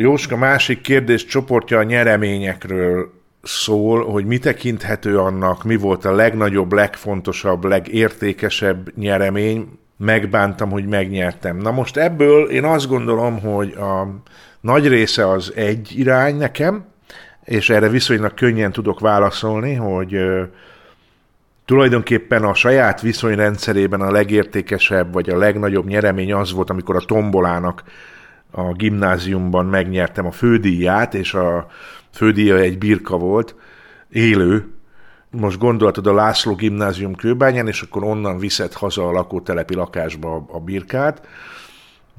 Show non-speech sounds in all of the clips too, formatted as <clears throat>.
Jóska másik kérdés csoportja a nyereményekről szól, hogy mi tekinthető annak, mi volt a legnagyobb, legfontosabb, legértékesebb nyeremény, megbántam, hogy megnyertem. Na most ebből én azt gondolom, hogy a nagy része az egy irány nekem, és erre viszonylag könnyen tudok válaszolni, hogy tulajdonképpen a saját viszonyrendszerében a legértékesebb, vagy a legnagyobb nyeremény az volt, amikor a tombolának a gimnáziumban megnyertem a fődíját, és a fődíja egy birka volt, élő, most gondoltad a László gimnázium kőbányán, és akkor onnan viszed haza a lakótelepi lakásba a birkát,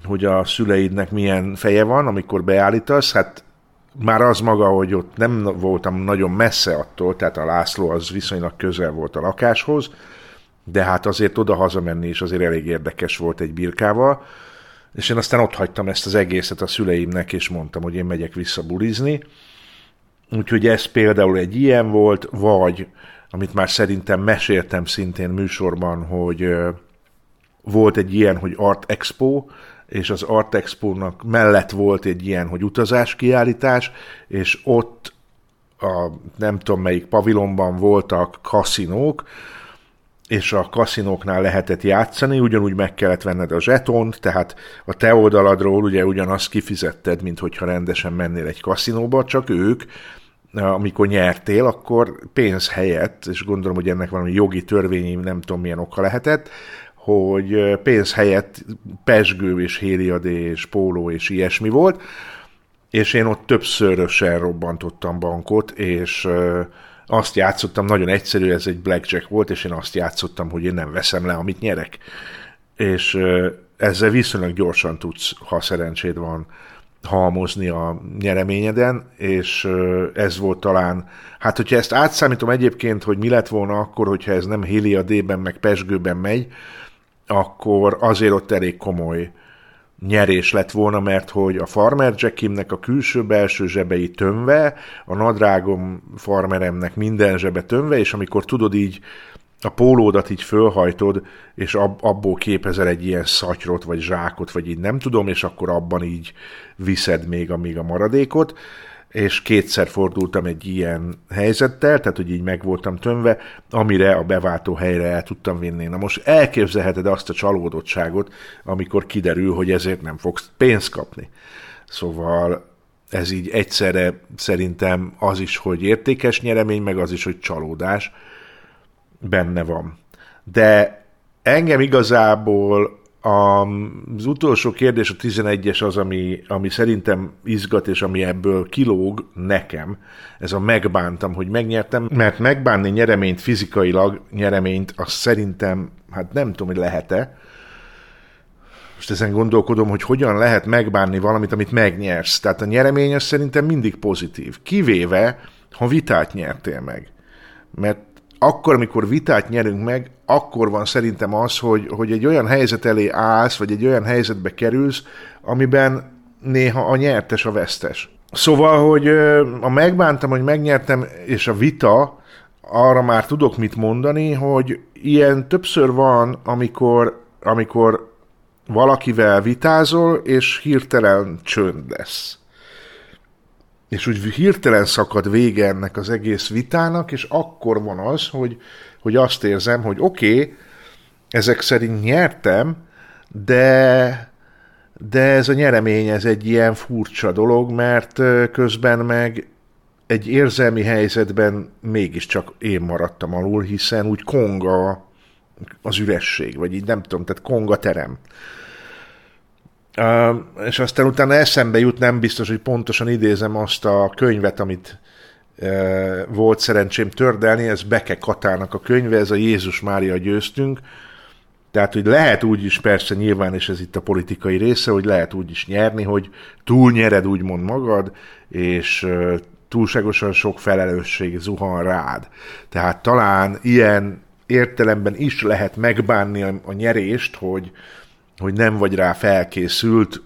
hogy a szüleidnek milyen feje van, amikor beállítasz, hát már az maga, hogy ott nem voltam nagyon messze attól, tehát a László az viszonylag közel volt a lakáshoz, de hát azért oda hazamenni is azért elég érdekes volt egy birkával, és én aztán ott hagytam ezt az egészet a szüleimnek, és mondtam, hogy én megyek vissza bulizni. Úgyhogy ez például egy ilyen volt, vagy amit már szerintem meséltem szintén műsorban, hogy volt egy ilyen, hogy Art Expo, és az Art Expo-nak mellett volt egy ilyen, hogy utazás kiállítás, és ott a nem tudom melyik pavilonban voltak kaszinók, és a kaszinóknál lehetett játszani, ugyanúgy meg kellett venned a zsetont, tehát a te oldaladról ugye ugyanazt kifizetted, mint hogyha rendesen mennél egy kaszinóba, csak ők, amikor nyertél, akkor pénz helyett, és gondolom, hogy ennek valami jogi törvényi, nem tudom milyen oka lehetett, hogy pénz helyett pesgő és héliadé és póló és ilyesmi volt, és én ott többszörösen robbantottam bankot, és azt játszottam, nagyon egyszerű, ez egy blackjack volt, és én azt játszottam, hogy én nem veszem le, amit nyerek. És ezzel viszonylag gyorsan tudsz, ha szerencséd van, halmozni a nyereményeden, és ez volt talán, hát hogyha ezt átszámítom egyébként, hogy mi lett volna akkor, hogyha ez nem Hélia D-ben, meg Pesgőben megy, akkor azért ott elég komoly nyerés lett volna, mert hogy a Farmer Jackimnek a külső-belső zsebei tömve, a nadrágom farmeremnek minden zsebe tömve, és amikor tudod így a pólódat így fölhajtod, és ab, abból képezel egy ilyen szatyrot, vagy zsákot, vagy így nem tudom, és akkor abban így viszed még, amíg a maradékot, és kétszer fordultam egy ilyen helyzettel, tehát hogy így meg voltam tömve, amire a beváltó helyre el tudtam vinni. Na most elképzelheted azt a csalódottságot, amikor kiderül, hogy ezért nem fogsz pénzt kapni. Szóval ez így egyszerre szerintem az is, hogy értékes nyeremény, meg az is, hogy csalódás benne van. De engem igazából az utolsó kérdés, a 11-es az, ami, ami szerintem izgat, és ami ebből kilóg nekem. Ez a megbántam, hogy megnyertem, mert megbánni nyereményt fizikailag, nyereményt, azt szerintem, hát nem tudom, hogy lehet-e. Most ezen gondolkodom, hogy hogyan lehet megbánni valamit, amit megnyersz. Tehát a nyeremény az szerintem mindig pozitív. Kivéve, ha vitát nyertél meg. Mert akkor, amikor vitát nyerünk meg, akkor van szerintem az, hogy, hogy egy olyan helyzet elé állsz, vagy egy olyan helyzetbe kerülsz, amiben néha a nyertes a vesztes. Szóval, hogy a megbántam, hogy megnyertem, és a vita, arra már tudok mit mondani, hogy ilyen többször van, amikor, amikor valakivel vitázol, és hirtelen csönd lesz és úgy hirtelen szakad vége ennek az egész vitának, és akkor van az, hogy, hogy azt érzem, hogy oké, okay, ezek szerint nyertem, de, de ez a nyeremény, ez egy ilyen furcsa dolog, mert közben meg egy érzelmi helyzetben mégiscsak én maradtam alul, hiszen úgy konga az üresség, vagy így nem tudom, tehát konga terem. Uh, és aztán utána eszembe jut, nem biztos, hogy pontosan idézem azt a könyvet, amit volt szerencsém tördelni, ez Beke Katának a könyve, ez a Jézus Mária győztünk, tehát, hogy lehet úgy is, persze nyilván, és ez itt a politikai része, hogy lehet úgy is nyerni, hogy túlnyered úgymond magad, és túlságosan sok felelősség zuhan rád. Tehát talán ilyen értelemben is lehet megbánni a, a nyerést, hogy, hogy nem vagy rá felkészült,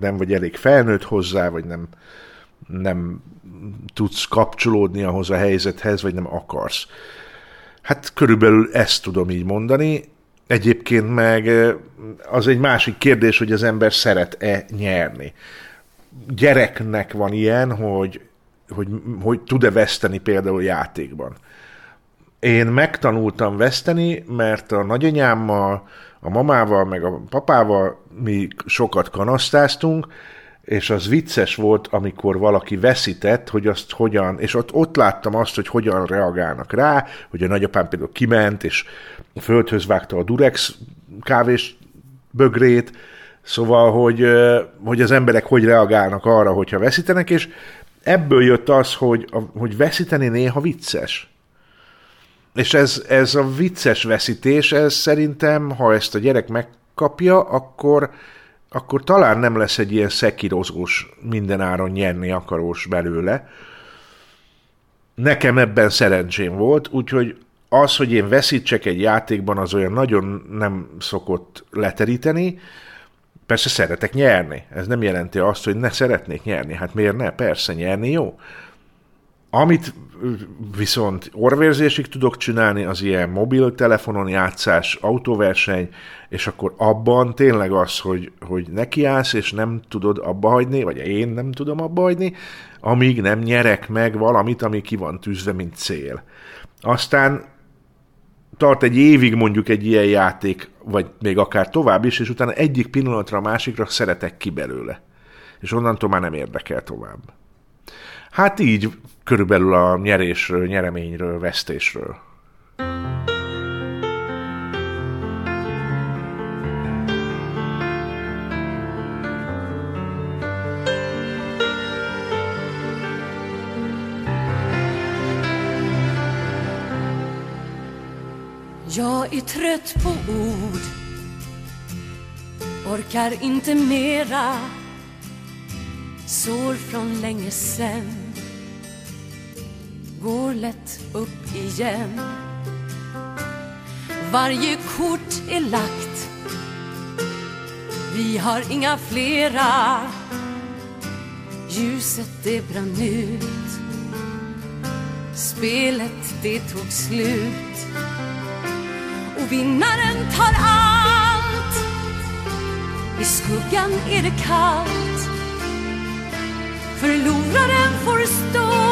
nem vagy elég felnőtt hozzá, vagy nem, nem tudsz kapcsolódni ahhoz a helyzethez, vagy nem akarsz. Hát körülbelül ezt tudom így mondani. Egyébként meg az egy másik kérdés, hogy az ember szeret-e nyerni. gyereknek van ilyen, hogy, hogy, hogy tud-e veszteni például játékban. Én megtanultam veszteni, mert a nagyanyámmal, a mamával, meg a papával mi sokat kanasztáztunk, és az vicces volt, amikor valaki veszített, hogy azt hogyan, és ott, ott láttam azt, hogy hogyan reagálnak rá, hogy a nagyapám például kiment, és a földhöz vágta a Durex kávés bögrét, szóval, hogy, hogy az emberek hogy reagálnak arra, hogyha veszítenek, és ebből jött az, hogy, hogy veszíteni néha vicces. És ez, ez a vicces veszítés, ez szerintem, ha ezt a gyerek megkapja, akkor, akkor talán nem lesz egy ilyen szekirozós, mindenáron nyerni akarós belőle. Nekem ebben szerencsém volt, úgyhogy az, hogy én veszítsek egy játékban, az olyan nagyon nem szokott leteríteni. Persze szeretek nyerni. Ez nem jelenti azt, hogy ne szeretnék nyerni. Hát miért ne? Persze, nyerni jó. Amit viszont orvérzésig tudok csinálni, az ilyen mobiltelefonon játszás, autóverseny, és akkor abban tényleg az, hogy, hogy nekiállsz, és nem tudod abba hagyni, vagy én nem tudom abba hagyni, amíg nem nyerek meg valamit, ami ki van tűzve, mint cél. Aztán tart egy évig mondjuk egy ilyen játék, vagy még akár tovább is, és utána egyik pillanatra a másikra szeretek ki belőle. És onnantól már nem érdekel tovább. Hát így körülbelül a nyerésről, nyereményről, vesztésről. Jag är trött på ord Orkar inte mera. Sår från länge sen går lätt upp igen. Varje kort är lagt. Vi har inga flera. Ljuset det brann ut. Spelet det tog slut. Och vinnaren tar allt. I skuggan är det kallt. Förloraren får stå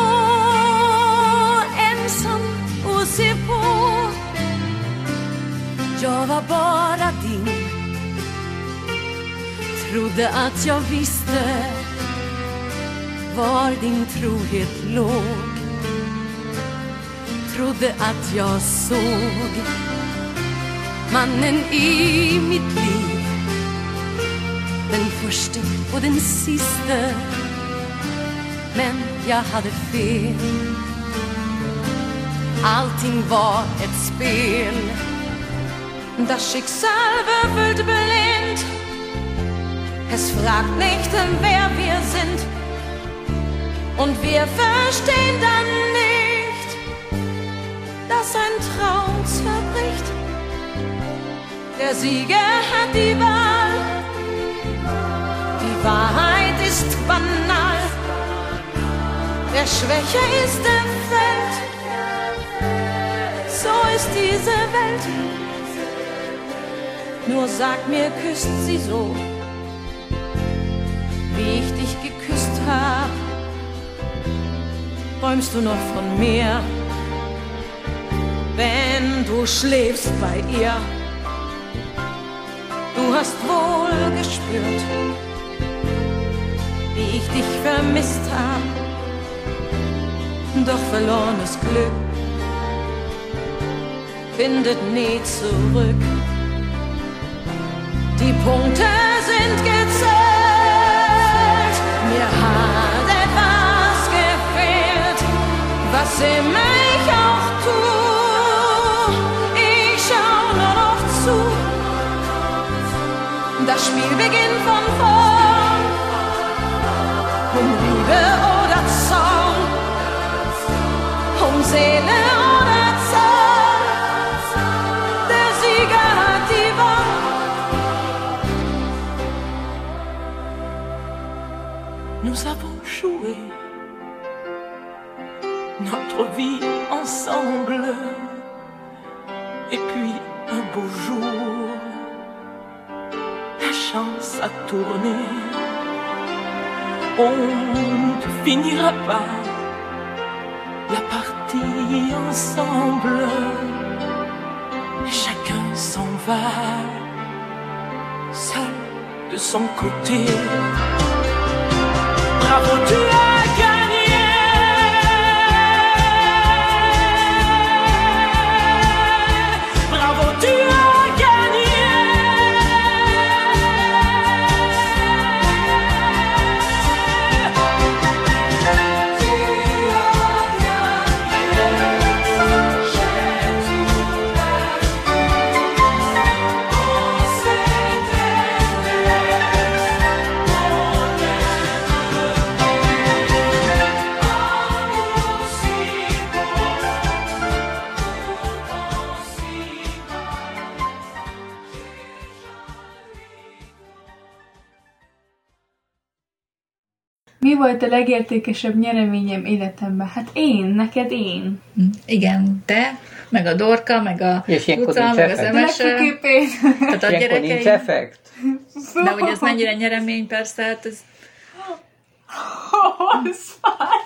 se på. Jag var bara din. Trodde att jag visste var din trohet låg. Trodde att jag såg mannen i mitt liv. Den första och den siste. Men jag hade fel. Allting var ett spel. Das Schicksal würfelt blind. Es fragt nicht, wer wir sind. Und wir verstehen dann nicht, dass ein Traum zerbricht. Der Sieger hat die Wahl. Die Wahrheit ist banal. Wer schwächer ist, der fällt so ist diese Welt. Nur sag mir, küsst sie so, wie ich dich geküsst hab? Träumst du noch von mir, wenn du schläfst bei ihr? Du hast wohl gespürt, wie ich dich vermisst hab, doch verlorenes Glück findet nie zurück. Die Punkte sind gezählt, mir hat etwas gefehlt, was immer ich auch tu, ich schau nur noch zu. Das Spiel beginnt von vorn, Et puis un beau jour, la chance a tourné. on ne finira pas la partie ensemble. Et chacun s'en va, seul de son côté. Bravo, tu as Mi volt a legértékesebb nyereményem életemben? Hát én, neked én. Igen, te, meg a Dorka, meg a És Luca, meg az én. tehát a Ilyenkor nincs gyerekeim. effekt? De hogy ez mennyire nyeremény, persze, hát ez Oh, ez fáj.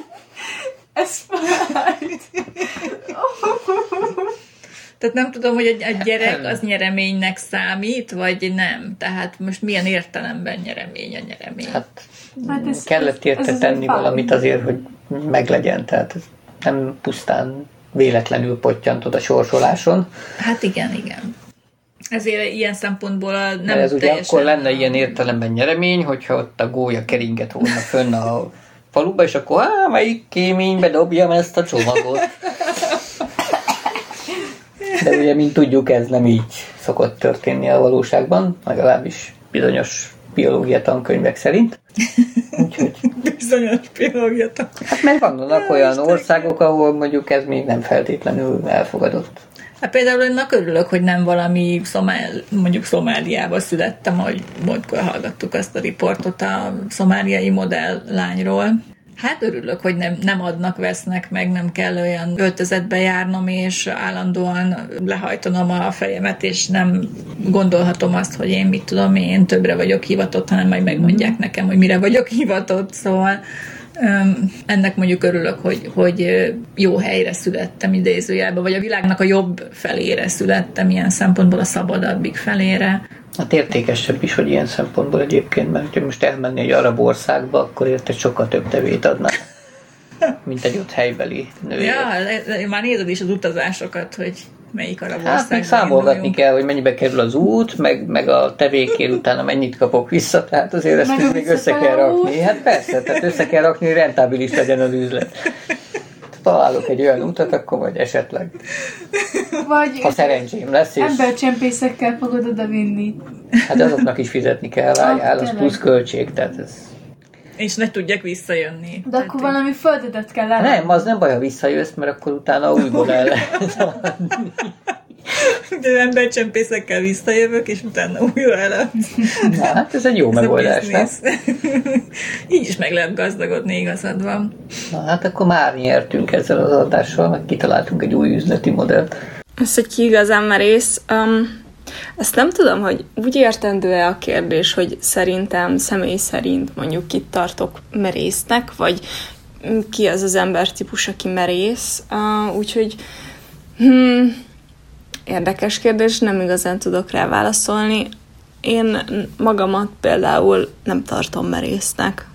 Ez fáj. Tehát nem tudom, hogy egy, egy gyerek az nyereménynek számít, vagy nem. Tehát most milyen értelemben nyeremény a nyeremény. Hát, Hát ez- kellett ez- érte ez tenni fáj. valamit azért, hogy meglegyen. Tehát ez nem pusztán véletlenül pottyantod a sorsoláson. Hát igen, igen. Ezért ilyen szempontból a nem Nem ez ugye akkor lenne ilyen értelemben nyeremény, hogyha ott a gólya keringet volna fönn a faluba, és akkor á, melyik kéménybe dobjam ezt a csomagot. De ugye, mint tudjuk, ez nem így szokott történni a valóságban, legalábbis bizonyos biológia tankönyvek szerint. Úgyhogy, Bizonyos biológiatok. hát mert vannak olyan országok, ahol mondjuk ez még nem feltétlenül elfogadott. Hát például én örülök, hogy nem valami szomál, mondjuk Szomáliába születtem, ahogy múltkor hallgattuk azt a riportot a szomáliai modell lányról. Hát örülök, hogy nem, nem adnak, vesznek meg, nem kell olyan öltözetbe járnom, és állandóan lehajtanom a fejemet, és nem gondolhatom azt, hogy én mit tudom, én többre vagyok hivatott, hanem majd megmondják nekem, hogy mire vagyok hivatott, szóval ennek mondjuk örülök, hogy, hogy jó helyre születtem idézőjelben, vagy a világnak a jobb felére születtem, ilyen szempontból a szabadabbik felére. Hát értékesebb is, hogy ilyen szempontból egyébként, mert ha most elmenni egy arab országba, akkor érte sokkal több tevét adnak, mint egy ott helybeli nő. Ja, már nézed is az utazásokat, hogy melyik arab Hát még számolgatni kell, hogy mennyibe kerül az út, meg, meg a tevékért utána mennyit kapok vissza, tehát azért ezt Meg még össze kell rakni. Hát persze, tehát össze kell rakni, hogy rentábilis legyen az üzlet. Találok egy olyan utat, akkor vagy esetleg, Vagy ha szerencsém lesz, és embercsempészekkel fogod oda vinni. hát azoknak is fizetni kell, várjál, az plusz költség, tehát ez... És ne tudjak visszajönni. De akkor valami földedet kell lenni. Nem, az nem baj, ha visszajössz, mert akkor utána újból el lehet De embercsempészekkel visszajövök, és utána újra eladsz. Na, hát ez egy jó Ez megoldás, nem? <laughs> Így is meg lehet gazdagodni, igazad van. Na, hát akkor már nyertünk ezzel az adással, meg kitaláltunk egy új üzleti modellt. Az, hogy ki igazán merész, um, ezt nem tudom, hogy úgy értendő-e a kérdés, hogy szerintem személy szerint mondjuk kit tartok merésznek, vagy ki az az embertípus, aki merész. Uh, úgyhogy hmm, érdekes kérdés, nem igazán tudok rá válaszolni. Én magamat például nem tartom merésznek.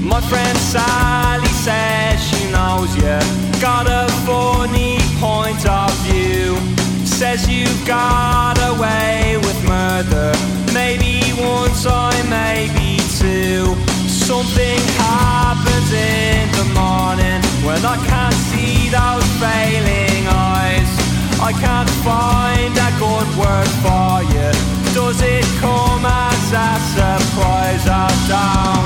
My friend Sally says she knows you. Got got away with murder. Maybe one time, maybe two. Something happens in the morning when I can't see those failing eyes. I can't find a good word for you. Does it come as a surprise? I don't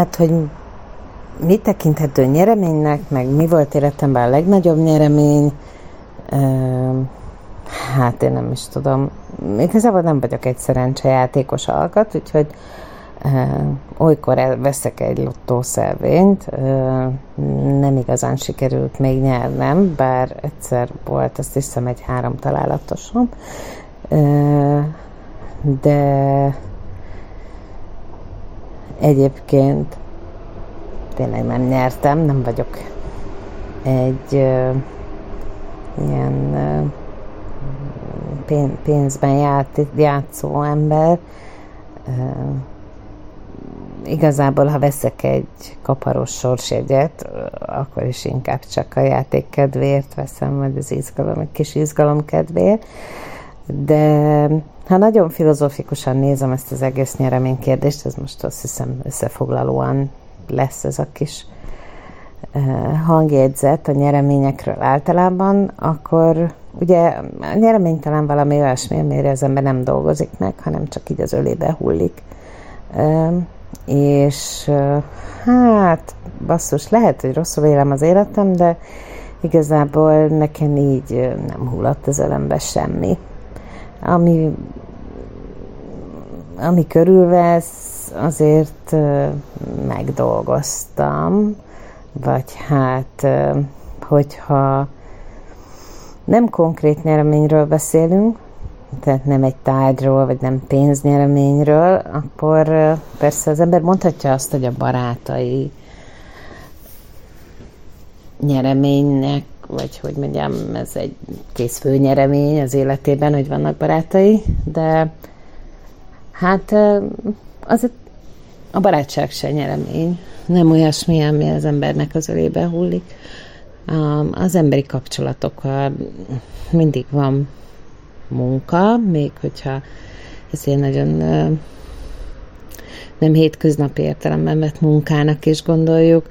Hát, hogy mi tekinthető nyereménynek, meg mi volt életemben a legnagyobb nyeremény, hát én nem is tudom. Igazából nem vagyok egy szerencsejátékos alkat, úgyhogy olykor elveszek egy lottószelvényt, nem igazán sikerült még nyernem, bár egyszer volt, azt hiszem, egy három találatosom, de egyébként tényleg nem nyertem, nem vagyok egy ö, ilyen ö, pén- pénzben ját, játszó ember. Ö, igazából, ha veszek egy kaparos sorsjegyet, akkor is inkább csak a játék kedvéért veszem, vagy az izgalom, egy kis izgalom kedvéért. De ha nagyon filozófikusan nézem ezt az egész nyereménykérdést, ez most azt hiszem összefoglalóan lesz ez a kis eh, hangjegyzet a nyereményekről általában, akkor ugye a nyeremény talán valami olyasmi, amire az ember nem dolgozik meg, hanem csak így az ölébe hullik. És eh, hát basszus, lehet, hogy rosszul élem az életem, de igazából nekem így eh, nem hullott az ölembe semmi. Ami ami körülvesz, azért megdolgoztam, vagy hát, hogyha nem konkrét nyereményről beszélünk, tehát nem egy tárgyról, vagy nem pénznyereményről, akkor persze az ember mondhatja azt, hogy a barátai nyereménynek, vagy hogy mondjam, ez egy kész főnyeremény az életében, hogy vannak barátai, de Hát azért a barátság se nyeremény. Nem olyasmi, ami az embernek az ölébe hullik. Az emberi kapcsolatokkal mindig van munka, még hogyha ez ilyen nagyon nem hétköznapi értelemben vett munkának is gondoljuk,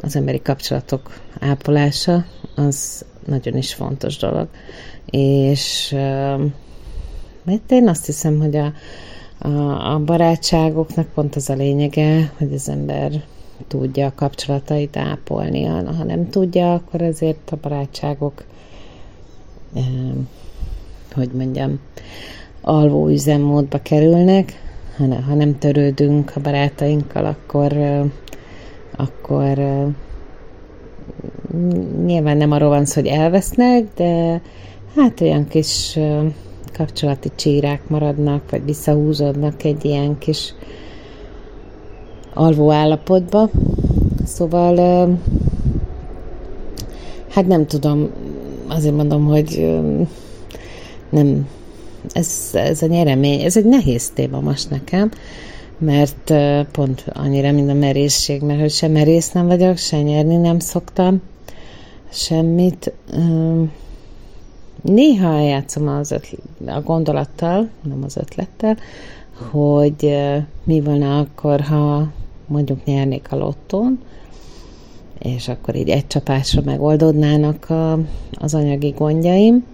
az emberi kapcsolatok ápolása az nagyon is fontos dolog. És mert én azt hiszem, hogy a, a, a barátságoknak pont az a lényege, hogy az ember tudja a kapcsolatait ápolni. Ha nem tudja, akkor azért a barátságok, hogy mondjam, alvó üzemmódba kerülnek. Ha, ne, ha nem törődünk a barátainkkal, akkor, akkor nyilván nem arról van szó, hogy elvesznek, de hát olyan kis kapcsolati csírák maradnak, vagy visszahúzódnak egy ilyen kis alvó állapotba. Szóval hát nem tudom, azért mondom, hogy nem, ez, ez a nyeremény, ez egy nehéz téma most nekem, mert pont annyira, mint a merészség, mert hogy sem merész nem vagyok, se nyerni nem szoktam, semmit. Néha játszom az ötl- a gondolattal, nem az ötlettel, hogy mi volna akkor, ha mondjuk nyernék a lottón, és akkor így egy csapásra megoldódnának a, az anyagi gondjaim.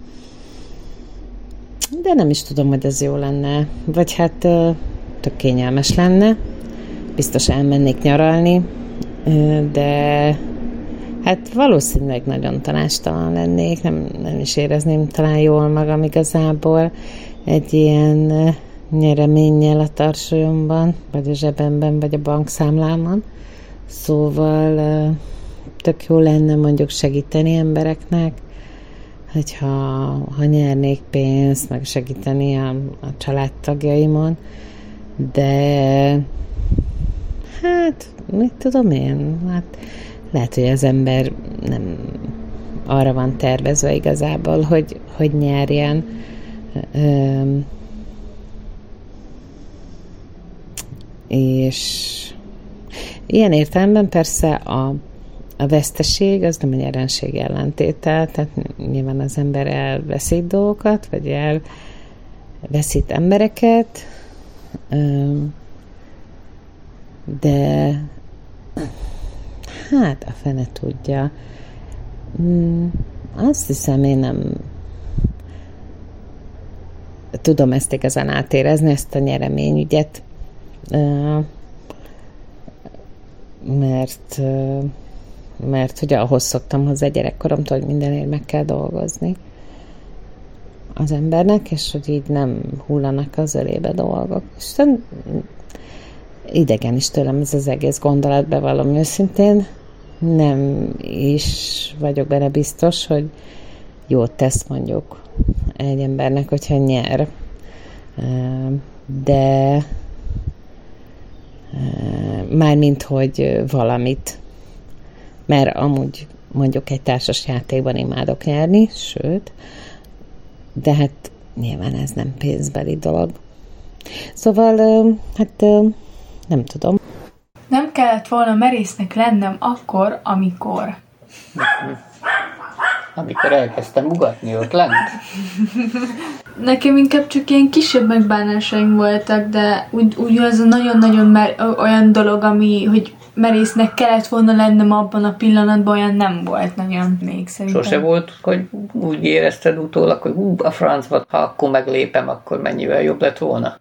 De nem is tudom, hogy ez jó lenne. Vagy hát tök kényelmes lenne. Biztos elmennék nyaralni, de hát valószínűleg nagyon tanástalan lennék, nem, nem is érezném talán jól magam igazából egy ilyen nyereménnyel a tarsolyomban, vagy a zsebemben, vagy a bankszámlámon. Szóval tök jó lenne mondjuk segíteni embereknek, hogyha ha nyernék pénzt, meg segíteni a, a családtagjaimon, de hát, mit tudom én, hát lehet, hogy az ember nem arra van tervezve igazából, hogy, hogy nyerjen. Üm, és ilyen értelemben persze a, a veszteség az nem egy nyerenség ellentéte, tehát nyilván az ember elveszít dolgokat, vagy elveszít embereket, de hát a fene tudja. Mm, azt hiszem, én nem tudom ezt igazán átérezni, ezt a nyereményügyet, mert mert hogy ahhoz szoktam hozzá gyerekkoromtól, hogy mindenért meg kell dolgozni az embernek, és hogy így nem hullanak az ölébe dolgok. És idegen is tőlem ez az egész gondolat, bevallom őszintén. Nem is vagyok benne biztos, hogy jót tesz mondjuk egy embernek, hogyha nyer. De mármint, hogy valamit. Mert amúgy mondjuk egy társas játékban imádok nyerni, sőt, de hát nyilván ez nem pénzbeli dolog. Szóval, hát nem tudom. Nem kellett volna merésznek lennem akkor, amikor. Amikor elkezdtem ugatni ott lent. <laughs> Nekem inkább csak ilyen kisebb megbánásaim voltak, de úgy, úgy az a nagyon-nagyon mer- olyan dolog, ami, hogy merésznek kellett volna lennem abban a pillanatban, olyan nem volt nagyon még szerintem. Sose volt, hogy úgy érezted utólag, hogy ú, a francba, ha akkor meglépem, akkor mennyivel jobb lett volna?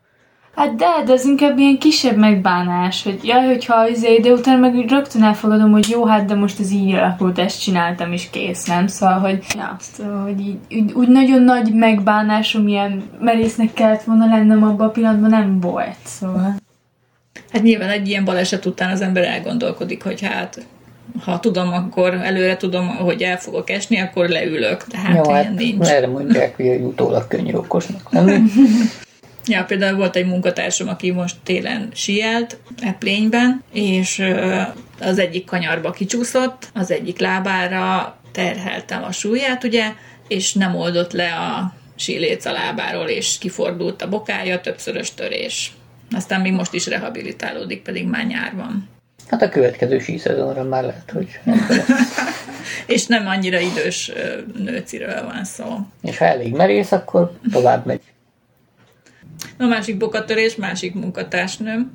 Hát de, de az inkább ilyen kisebb megbánás, hogy jaj, hogyha az de utána meg úgy rögtön elfogadom, hogy jó, hát de most ez így alakult, ezt csináltam, és kész, nem? Szóval, hogy, ja, szóval, hogy így, úgy, úgy, nagyon nagy megbánásom, ilyen merésznek kellett volna lennem abban a pillanatban, nem volt, szóval. Hát nyilván egy ilyen baleset után az ember elgondolkodik, hogy hát ha tudom, akkor előre tudom, hogy el fogok esni, akkor leülök. De hát Jó, ilyen hát nincs. erre mondják, hogy utólag könnyű okosnak lenni. <laughs> Ja, például volt egy munkatársam, aki most télen sielt Eplényben, és az egyik kanyarba kicsúszott, az egyik lábára terheltem a súlyát, ugye, és nem oldott le a síléc a lábáról, és kifordult a bokája, többszörös törés. Aztán még most is rehabilitálódik, pedig már nyár van. Hát a következő síszezonra már lehet, hogy <laughs> És nem annyira idős nőciről van szó. És ha elég merész, akkor tovább megy. A másik bokatörés, másik munkatársnőm.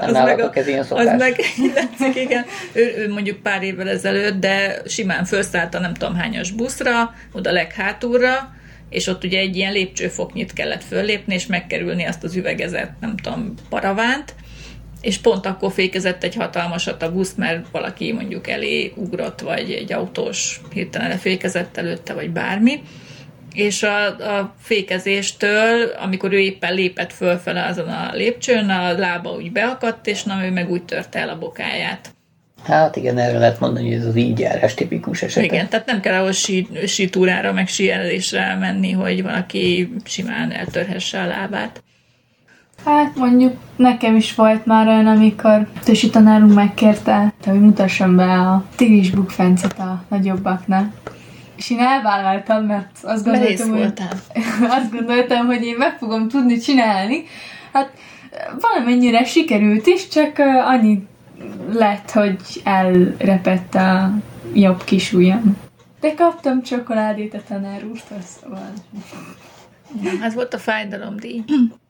Nem nálatok ez ilyen az szokás? meg látszik, igen. Ő, ő, mondjuk pár évvel ezelőtt, de simán felszállt a nem tudom hányas buszra, oda leghátulra, és ott ugye egy ilyen lépcsőfoknyit kellett föllépni, és megkerülni azt az üvegezett, nem tudom, paravánt, és pont akkor fékezett egy hatalmasat a busz, mert valaki mondjuk elé ugrott, vagy egy autós hirtelen lefékezett előtte, vagy bármi. És a, a fékezéstől, amikor ő éppen lépett fölfele azon a lépcsőn, a lába úgy beakadt, és na, ő meg úgy törte el a bokáját. Hát igen, erre lehet mondani, hogy ez az így járás tipikus esete. Igen, tehát nem kell ahhoz sí, sítúrára, meg síelésre menni, hogy valaki simán eltörhesse a lábát. Hát mondjuk nekem is volt már olyan, amikor Tösi tanárunk megkérte, hogy mutassam be a tigris bukfencet a nagyobbaknak. És én elvállaltam, mert azt gondoltam, hogy, <laughs> azt gondoltam, hogy én meg fogom tudni csinálni. Hát valamennyire sikerült is, csak annyi lett, hogy elrepett a jobb kis ujjam. De kaptam csokoládét a tanár úrtól, szóval... Ez volt a fájdalomdíj. You <clears throat>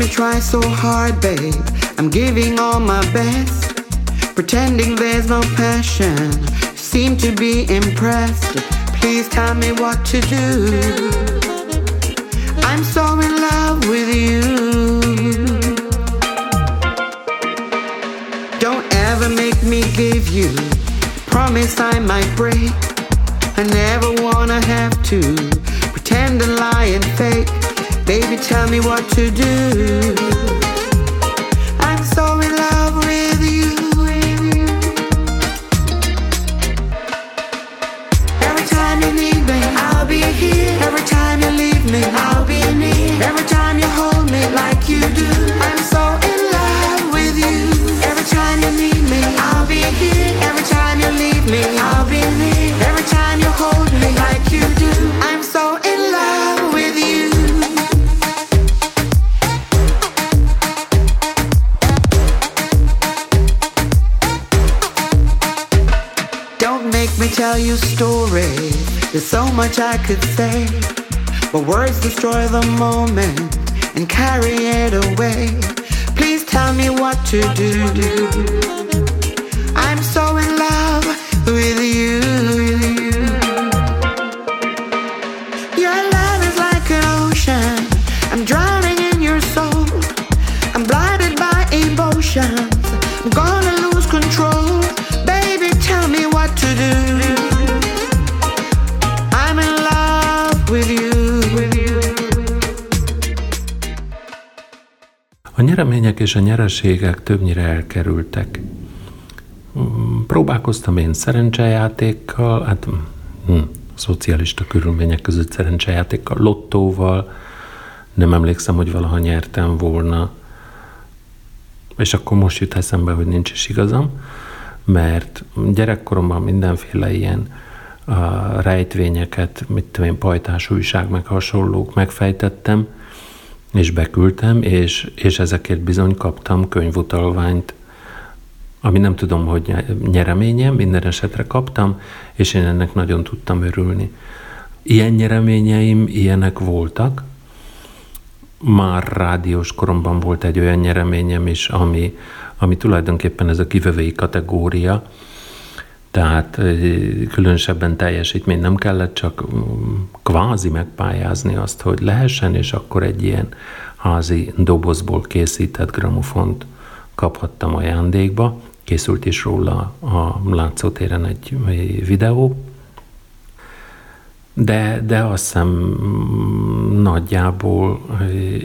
me try so hard, babe. I'm giving all my best. Pretending there's no passion. Seem to be impressed. Please tell me what to do. I'm so in love with you. Don't ever make me give you. Promise I might break. I never wanna have to pretend and lie and fake. Baby, tell me what to do. I could say, but words destroy the moment and carry it away. Please tell me what to do. És a nyereségek többnyire elkerültek. Próbálkoztam én szerencsejátékkal, hát hm, szocialista körülmények között szerencsejátékkal, lottóval, nem emlékszem, hogy valaha nyertem volna, és akkor most jut eszembe, hogy nincs is igazam, mert gyerekkoromban mindenféle ilyen a rejtvényeket, mit tudom én, pajtás újság, meg hasonlók megfejtettem, és beküldtem, és, és ezekért bizony kaptam könyvutalványt, ami nem tudom, hogy nyereményem, minden esetre kaptam, és én ennek nagyon tudtam örülni. Ilyen nyereményeim, ilyenek voltak. Már rádiós koromban volt egy olyan nyereményem is, ami, ami tulajdonképpen ez a kivevői kategória, tehát különösebben teljesítmény nem kellett, csak kvázi megpályázni azt, hogy lehessen, és akkor egy ilyen házi dobozból készített gramofont kaphattam ajándékba. Készült is róla a látszótéren egy videó, de, de azt hiszem nagyjából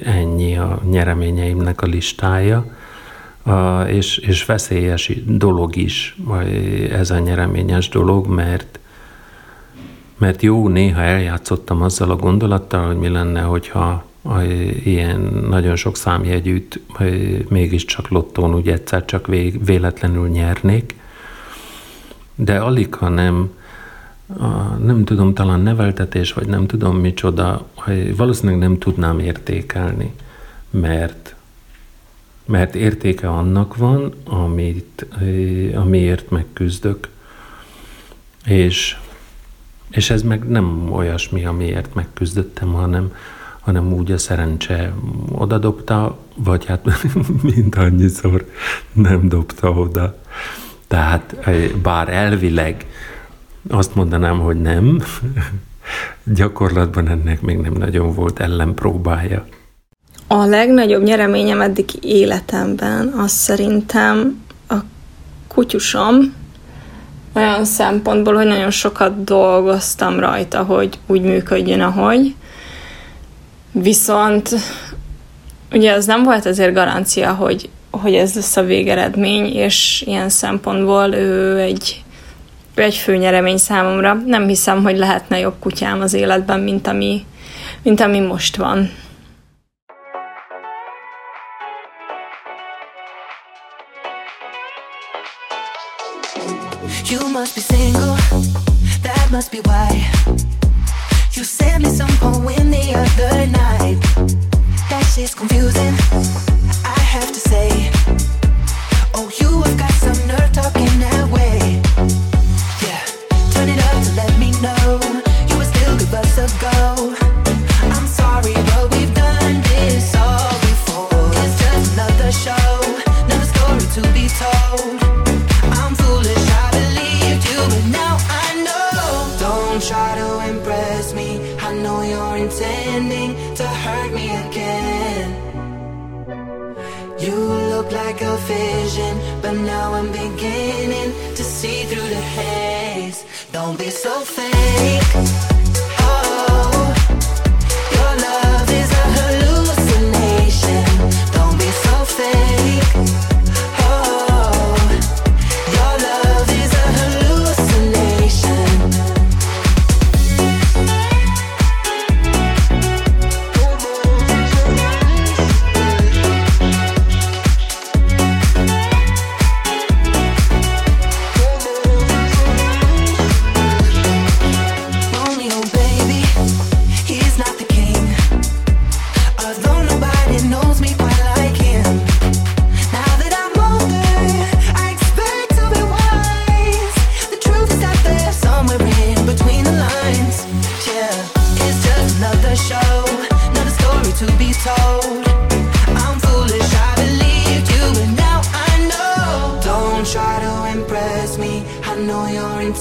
ennyi a nyereményeimnek a listája, és, és veszélyes dolog is ö, ez a nyereményes dolog, mert mert jó, néha eljátszottam azzal a gondolattal, hogy mi lenne, hogyha ilyen nagyon sok számjegyűt mégiscsak lottón úgy egyszer csak vé- véletlenül nyernék, de alig, ha nem, nem tudom, talán neveltetés, vagy nem tudom micsoda, valószínűleg nem tudnám értékelni, mert, mert értéke annak van, amit, amiért megküzdök, és, és ez meg nem olyasmi, amiért megküzdöttem, hanem, hanem úgy a szerencse odadobta, vagy hát <laughs> mint annyiszor nem dobta oda. Tehát eh, bár elvileg azt mondanám, hogy nem, <laughs> gyakorlatban ennek még nem nagyon volt ellenpróbája. A legnagyobb nyereményem eddig életemben az szerintem a kutyusom, olyan szempontból, hogy nagyon sokat dolgoztam rajta, hogy úgy működjön, ahogy. Viszont ugye az nem volt azért garancia, hogy, hogy ez lesz a végeredmény, és ilyen szempontból ő egy, egy főnyeremény számomra. Nem hiszem, hogy lehetne jobb kutyám az életben, mint ami, mint ami most van. Must be why. You sent me some poem the other night. That shit's confusing,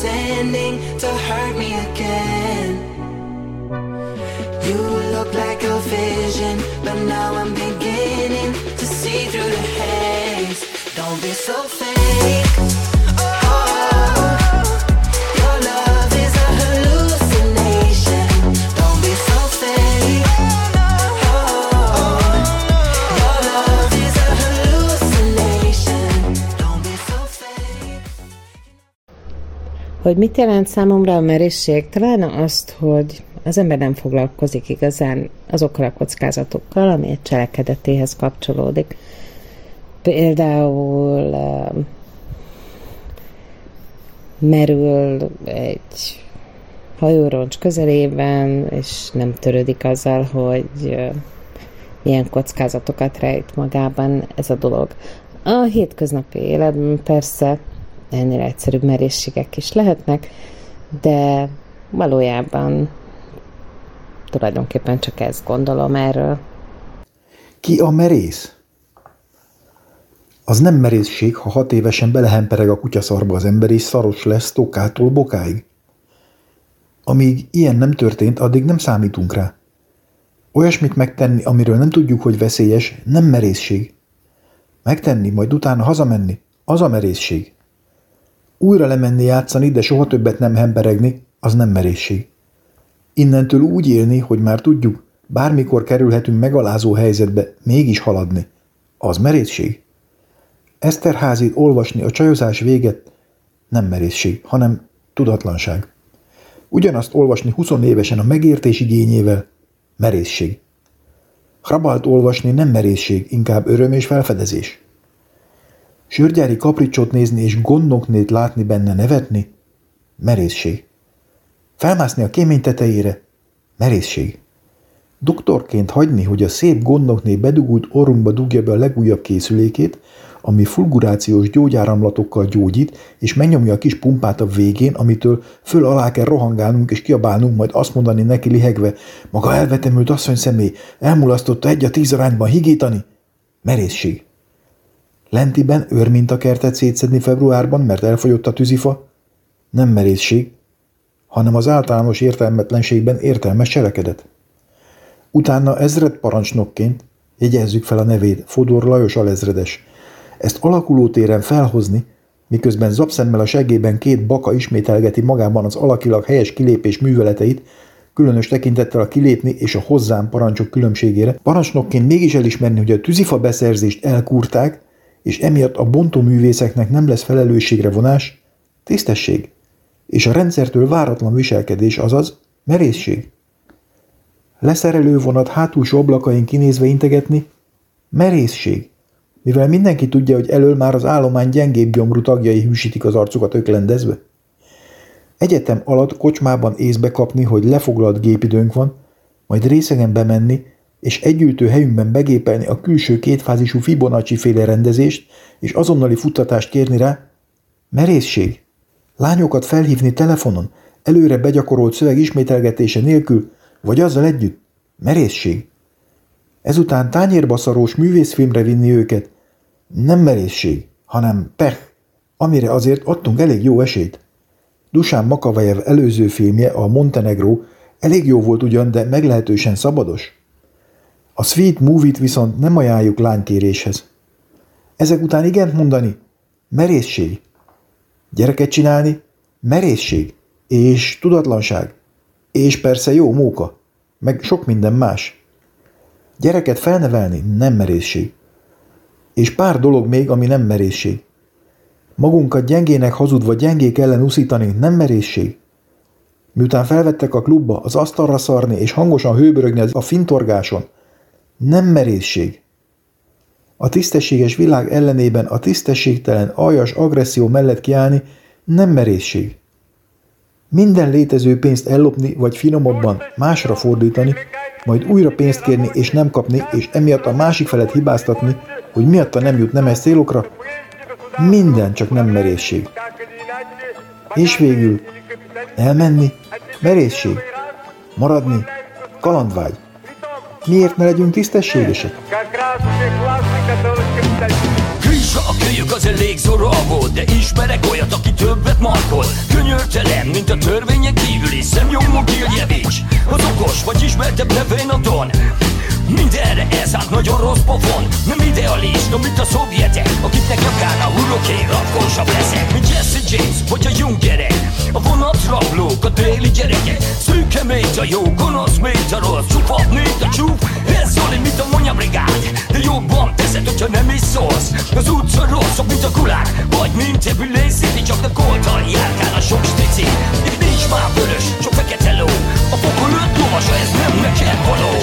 you're to hurt me again. You look like a vision, Hogy mit jelent számomra a merészség? Talán azt, hogy az ember nem foglalkozik igazán azokkal a kockázatokkal, ami egy cselekedetéhez kapcsolódik. Például um, merül egy hajóroncs közelében, és nem törődik azzal, hogy milyen kockázatokat rejt magában ez a dolog. A hétköznapi életben persze ennél egyszerűbb merészségek is lehetnek, de valójában tulajdonképpen csak ezt gondolom erről. Ki a merész? Az nem merészség, ha hat évesen belehempereg a kutyaszarba az ember, és szaros lesz tokától bokáig. Amíg ilyen nem történt, addig nem számítunk rá. Olyasmit megtenni, amiről nem tudjuk, hogy veszélyes, nem merészség. Megtenni, majd utána hazamenni, az a merészség. Újra lemenni játszani, de soha többet nem hemperegni, az nem merészség. Innentől úgy élni, hogy már tudjuk, bármikor kerülhetünk megalázó helyzetbe, mégis haladni. Az merészség. Eszterházit olvasni a csajozás véget nem merészség, hanem tudatlanság. Ugyanazt olvasni 20 évesen a megértés igényével merészség. Hrabalt olvasni nem merészség, inkább öröm és felfedezés. Sörgyári kapricsot nézni és gondnoknét látni benne nevetni merészség. Felmászni a kémény tetejére merészség. Doktorként hagyni, hogy a szép gondnokné bedugult orrunkba dugja be a legújabb készülékét, ami fulgurációs gyógyáramlatokkal gyógyít, és megnyomja a kis pumpát a végén, amitől föl alá kell rohangálnunk és kiabálnunk, majd azt mondani neki lihegve, maga elvetemült asszony személy, elmulasztotta egy a tíz arányban higítani. Merészség. Lentiben őrmintakertet szétszedni februárban, mert elfogyott a tűzifa? Nem merészség, hanem az általános értelmetlenségben értelmes cselekedet. Utána ezred parancsnokként, jegyezzük fel a nevét, Fodor Lajos alezredes, ezt alakuló téren felhozni, miközben zapszemmel a segében két baka ismételgeti magában az alakilag helyes kilépés műveleteit, különös tekintettel a kilépni és a hozzám parancsok különbségére, parancsnokként mégis elismerni, hogy a tűzifa beszerzést elkúrták, és emiatt a bontóművészeknek nem lesz felelősségre vonás, tisztesség, és a rendszertől váratlan viselkedés, azaz merészség. Leszerelő vonat hátulsó ablakain kinézve integetni, merészség, mivel mindenki tudja, hogy elől már az állomány gyengébb gyomrú tagjai hűsítik az arcukat öklendezve. Egyetem alatt kocsmában észbe kapni, hogy lefoglalt gépidőnk van, majd részegen bemenni, és együltő helyünkben begépelni a külső kétfázisú Fibonacci féle rendezést, és azonnali futtatást kérni rá, merészség. Lányokat felhívni telefonon, előre begyakorolt szöveg ismételgetése nélkül, vagy azzal együtt, merészség. Ezután tányérbaszarós művészfilmre vinni őket, nem merészség, hanem pech, amire azért adtunk elég jó esélyt. Dusán Makavajev előző filmje, a Montenegro, elég jó volt ugyan, de meglehetősen szabados. A sweet movie-t viszont nem ajánljuk lánykéréshez. Ezek után igent mondani? Merészség. Gyereket csinálni? Merészség. És tudatlanság. És persze jó móka. Meg sok minden más. Gyereket felnevelni nem merészség. És pár dolog még, ami nem merészség. Magunkat gyengének hazudva gyengék ellen uszítani nem merészség. Miután felvettek a klubba, az asztalra szarni és hangosan hőbörögni a fintorgáson, nem merészség. A tisztességes világ ellenében a tisztességtelen, aljas agresszió mellett kiállni nem merészség. Minden létező pénzt ellopni vagy finomabban másra fordítani, majd újra pénzt kérni és nem kapni, és emiatt a másik felet hibáztatni, hogy miatta nem jut nemes célokra, minden csak nem merészség. És végül elmenni, merészség, maradni, kalandvágy. Miért ne legyünk tisztességesek? Krízsa a kölyök az elég zora volt De ismerek olyat, aki többet markol. Könyörtelen, mint a törvényen kívüli Szemnyomó Giljevics Az okos, vagy ismertebb nevén a Don. Mindenre elszállt nagyon rossz pofon. Nem idealista, mint a szovjetek Akiknek nyakán a uroké rakósabb leszek Mint Jesse James, vagy a Jungerek A vonatrablók, a déli gyerekek. Szűke, mint a jó, gonosz, mint a rossz Csupabb, mint a csúf. Ez Zoli, mint a monyabrigád De jobban teszed, hogyha nem is szólsz. Az utca rosszabb, mint a kulák Vagy mint egy City, csak a koltal járkál a sok stici Itt nincs már vörös, csak fekete ló. A pokol öt lovasa, ez nem neked való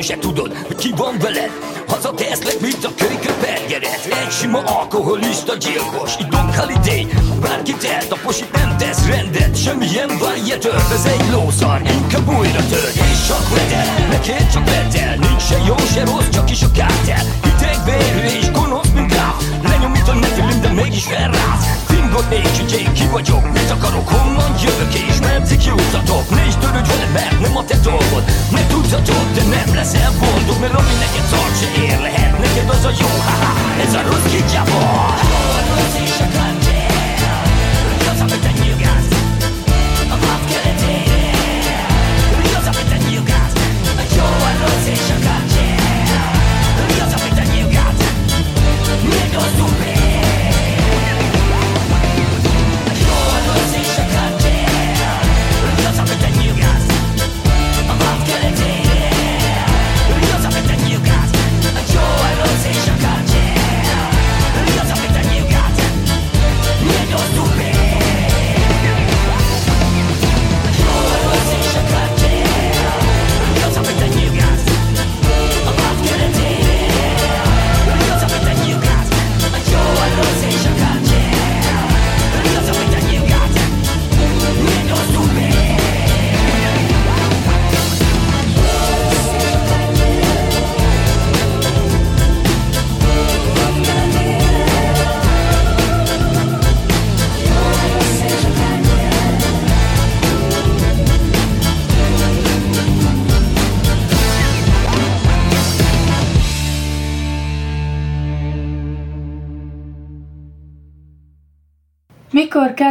Sose tudod, hogy ki van veled? Hazateszlek, mint a kölyke pergeret Egy sima alkoholista gyilkos Itt Don Holiday, bárkit eltapos Itt nem tesz rendet, semmilyen vájjetől Ez egy lószar, inkább újra tör És csak vedel, neked csak vedel Nincs se jó, se rossz, csak is a kártel. Hidegvérű és gonosz, mint ráv Lenyom, mint a nefilim, de mégis felráz Fingot és ügyék, ki vagyok, mit akarok, honnan jövök és meddig jutatok. Ne is törődj vele, mert nem a te dolgod. Ne tudhatod, de nem leszel boldog Mert ami neked szart se ér lehet. Neked az a jó, haha, ez a rossz kityabor A rossz és a kantél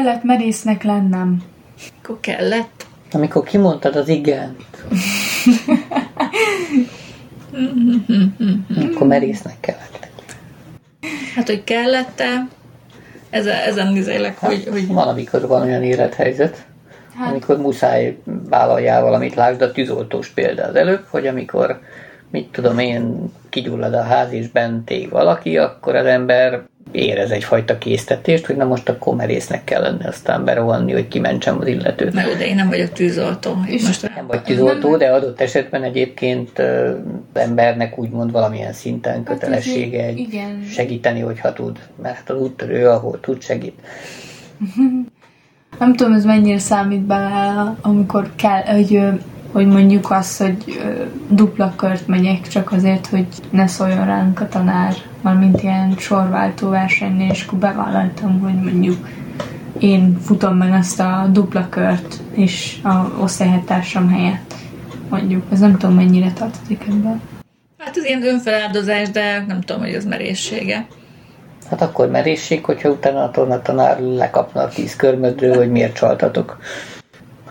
kellett merésznek lennem? Akkor kellett. Amikor kimondtad az igent. Akkor merésznek kellett. Hát, hogy kellett-e, ezen, ezen nézélek, hogy, hogy Van, amikor van olyan élethelyzet, Hát- amikor muszáj vállaljál valamit, lásd a tűzoltós példa az előbb, hogy amikor, mit tudom én, kigyullad a ház és bent ég valaki, akkor az ember érez egyfajta késztetést, hogy na most akkor merésznek kell lenni, aztán berohanni, hogy kimentsem az illetőt. Na jó, de én nem vagyok tűzoltó. És most Nem vagy tűzoltó, de adott esetben egyébként az embernek úgymond valamilyen szinten kötelessége egy igen. segíteni, hogyha tud. Mert hát az úttörő, ahol tud, segít. <laughs> Nem tudom, ez mennyire számít bele, amikor kell, hogy, hogy mondjuk azt, hogy dupla kört megyek, csak azért, hogy ne szóljon ránk a tanár, valamint ilyen sorváltó versenynél, és akkor bevállaltam, hogy mondjuk én futom meg azt a dupla kört, és a osztálytársam helyett. Mondjuk, ez nem tudom, mennyire tartozik ebben. Hát ez ilyen önfeláldozás, de nem tudom, hogy az merészsége. Hát akkor merészség, hogyha utána a tornatanár lekapna a tíz körmödről, hogy miért csaltatok.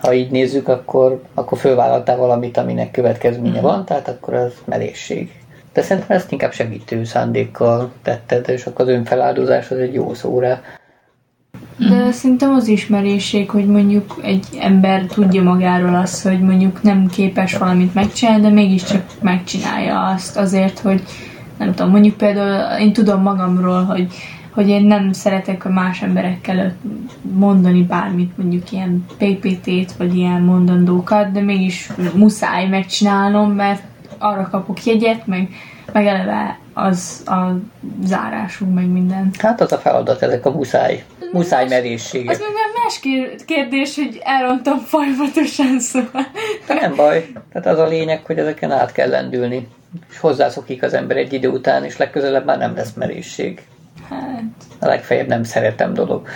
Ha így nézzük, akkor, akkor fölvállaltál valamit, aminek következménye van, tehát akkor az merészség. De szerintem ezt inkább segítő szándékkal tetted, és akkor az önfeláldozás az egy jó szó rá. De szerintem az ismerésség, hogy mondjuk egy ember tudja magáról azt, hogy mondjuk nem képes valamit megcsinálni, de mégiscsak megcsinálja azt azért, hogy nem tudom, mondjuk például én tudom magamról, hogy, hogy én nem szeretek a más emberek előtt mondani bármit, mondjuk ilyen PPT-t, vagy ilyen mondandókat, de mégis muszáj megcsinálnom, mert arra kapok jegyet, meg, meg eleve az a zárásunk, meg minden. Hát az a feladat, ezek a muszáj, muszáj merészségek. Az meg már más kér- kérdés, hogy elrontom folyamatosan, szóval. De nem baj. Tehát az a lényeg, hogy ezeken át kell lendülni. És hozzászokik az ember egy idő után, és legközelebb már nem lesz merészség. Hát, A legfeljebb nem szeretem dolog.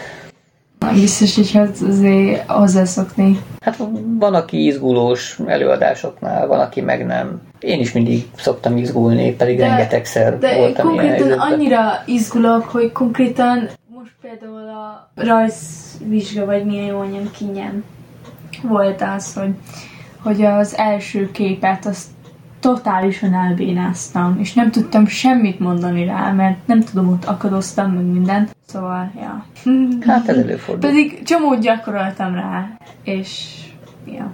biztos, hogy hát azért hozzászokni. Hát van, aki izgulós előadásoknál, van, aki meg nem. Én is mindig szoktam izgulni, pedig De- rengetegszer De voltam ilyen konkrétan helyzetben. annyira izgulok, hogy konkrétan most például a rajzvizsga, vagy milyen jól mondjam, kinyem volt az, hogy, hogy az első képet azt totálisan elbénáztam, és nem tudtam semmit mondani rá, mert nem tudom, ott akadoztam, meg mindent. Szóval, ja. <laughs> Hát ez előfordul. Pedig csomót gyakoroltam rá, és ja.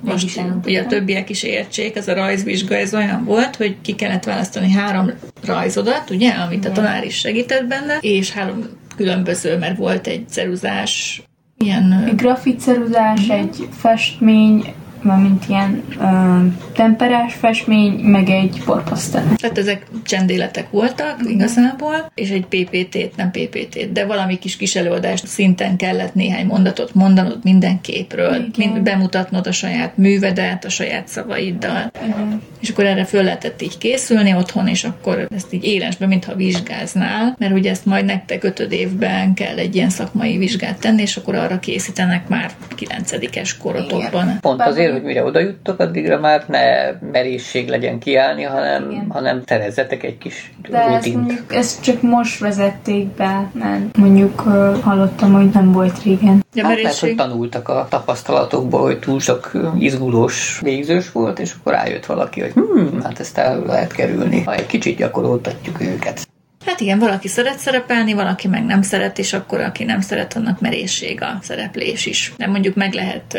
Most elrontottam. ugye a többiek is értsék, ez a rajzvizsga, ez olyan volt, hogy ki kellett választani három rajzodat, ugye, amit a tanár is segített benne, és három különböző, mert volt egy ceruzás, ilyen... Egy grafitceruzás, egy festmény, valamint ilyen ö, temperás festmény, meg egy porpasztel. Tehát ezek csendéletek voltak igazából, és egy PPT-t, nem PPT-t, de valami kis kis előadást szinten kellett néhány mondatot mondanod minden képről, mind bemutatnod a saját művedet, a saját szavaiddal. Igen. És akkor erre föl lehetett így készülni otthon, és akkor ezt így élesbe, mintha vizsgáznál, mert ugye ezt majd nektek ötöd évben kell egy ilyen szakmai vizsgát tenni, és akkor arra készítenek már kilencedikes korotokban. Pont azért, hogy mire oda juttok, addigra már ne merészség legyen kiállni, hanem, hanem terezzetek egy kis De ezt, rutint. mondjuk, ezt csak most vezették be, mert mondjuk ö, hallottam, hogy nem volt régen. Ja, Hát lehet, hogy tanultak a tapasztalatokból, hogy túl sok izgulós végzős volt, és akkor rájött valaki, hogy hm, hát ezt el lehet kerülni, ha egy kicsit gyakoroltatjuk őket. Hát igen, valaki szeret szerepelni, valaki meg nem szeret, és akkor aki nem szeret, annak merészség a szereplés is. De mondjuk meg lehet,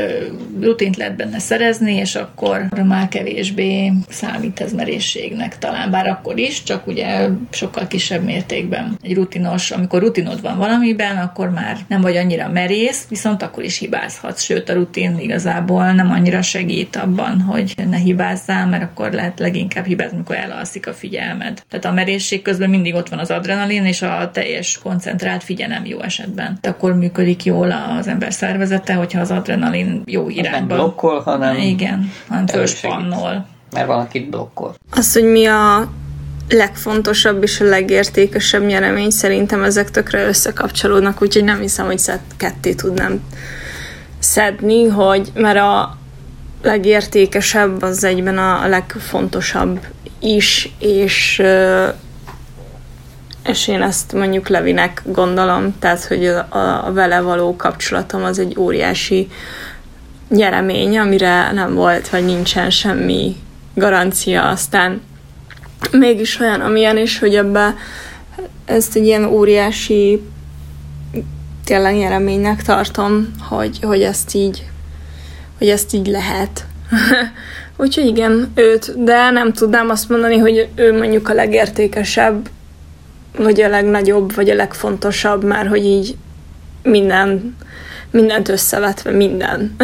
rutint lehet benne szerezni, és akkor már kevésbé számít ez merészségnek talán, bár akkor is, csak ugye sokkal kisebb mértékben. Egy rutinos, amikor rutinod van valamiben, akkor már nem vagy annyira merész, viszont akkor is hibázhatsz, sőt a rutin igazából nem annyira segít abban, hogy ne hibázzál, mert akkor lehet leginkább hibázni, amikor elalszik a figyelmed. Tehát a merészség közben mindig ott van az adrenalin, és a teljes koncentrált figyelem jó esetben. De akkor működik jól az ember szervezete, hogyha az adrenalin jó irányba. Nem blokkol, hanem Igen, hanem fölspannol. Mert van, akit blokkol. Az, hogy mi a legfontosabb és a legértékesebb nyeremény, szerintem ezek tökre összekapcsolódnak, úgyhogy nem hiszem, hogy szed, ketté tudnám szedni, hogy mert a legértékesebb az egyben a, legfontosabb is, és és én ezt mondjuk Levinek gondolom, tehát, hogy a, a vele való kapcsolatom az egy óriási nyeremény, amire nem volt, vagy nincsen semmi garancia, aztán mégis olyan, amilyen, és hogy ebbe ezt egy ilyen óriási tényleg nyereménynek tartom, hogy, hogy ezt így hogy ezt így lehet. <laughs> Úgyhogy igen, őt, de nem tudnám azt mondani, hogy ő mondjuk a legértékesebb, vagy a legnagyobb, vagy a legfontosabb, már hogy így minden, mindent összevetve minden.